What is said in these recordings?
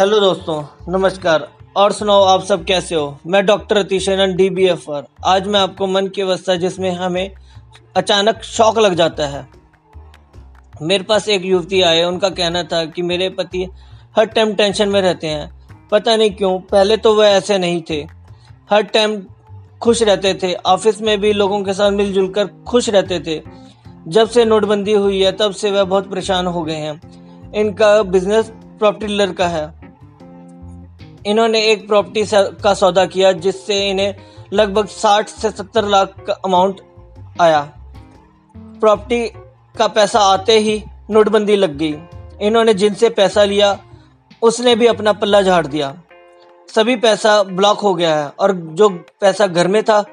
Hello दोस्तों, नमस्कार। और सुनाओ, आप सब कैसे हो? मैं doctor Atishayan D B F R आज मैं आपको मन की अवस्था, जिसमें हमें अचानक शौक लग जाता है। मेरे पास एक युवती आए, उनका कहना था कि मेरे पति हर टाइम टेंशन में रहते हैं। पता नहीं क्यों, पहले तो वह ऐसे नहीं थे। हर टाइम खुश रहते थे। ऑफ़िस में भी लोगों के साथ मिलजुल कर खुश रहते थे। जब से नोटबंदी हुई है, तब से वह बहुत परेशान हो गए हैं। इनका बिज़नेस प्रॉपर्टी डीलर का है। इन्होंने एक प्रॉपर्टी का सौदा किया, जिससे इन्हें लगभग 60 से 70 लाख का अमाउंट आया। प्रॉपर्टी का पैसा आते ही नोटबंदी लग गई। इन्होंने जिनसे पैसा लिया, उसने भी अपना पल्ला झाड़ दिया। सभी पैसा ब्लॉक हो गया है, और जो पैसा घर में था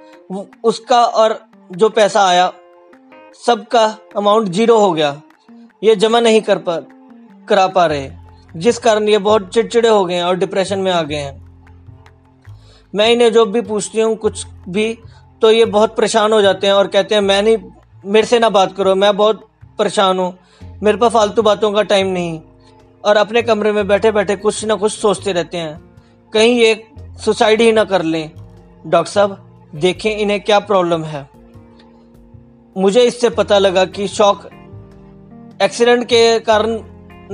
उसका और जो पैसा आया, सबका अमाउंट ज़ीरो हो गया। ये जमा नहीं कर पा, करा पा रहे। जिस कारण ये बहुत चिड़चिड़े हो गए हैं और डिप्रेशन में आ गए हैं। मैं इन्हें जो भी पूछती हूँ कुछ भी तो ये बहुत परेशान हो जाते हैं और कहते हैं, मैं नहीं, मेरे से ना बात करो, मैं बहुत परेशान हूँ। मेरे पास फालतू बातों का टाइम नहीं। और अपने कमरे में बैठे बैठे कुछ ना कुछ सोचते रहते हैं। कहीं ये सुसाइड ही ना कर लें। डॉक्टर साहब, देखें इन्हें क्या प्रॉब्लम है। मुझे इससे पता लगा कि शौक एक्सीडेंट के कारण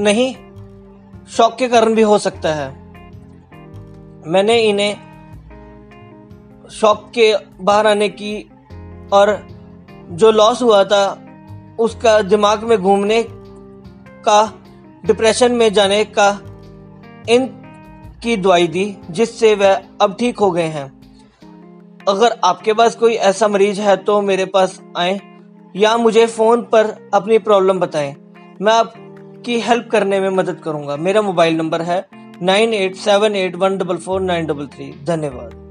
नहीं शौक के कारण भी हो सकता है। मैंने इन्हें शौक के बाहर आने की और जो लॉस हुआ था, उसका दिमाग में घूमने का डिप्रेशन में जाने का, इन की दवाई दी, जिससे वह अब ठीक हो गए हैं। अगर आपके पास कोई ऐसा मरीज़ है तो मेरे पास आए या मुझे फ़ोन पर अपनी प्रॉब्लम बताएँ। मैं आपकी हेल्प करने में मदद करूँगा। मेरा मोबाइल नंबर है nine eight seven eight one double four nine double three. धन्यवाद।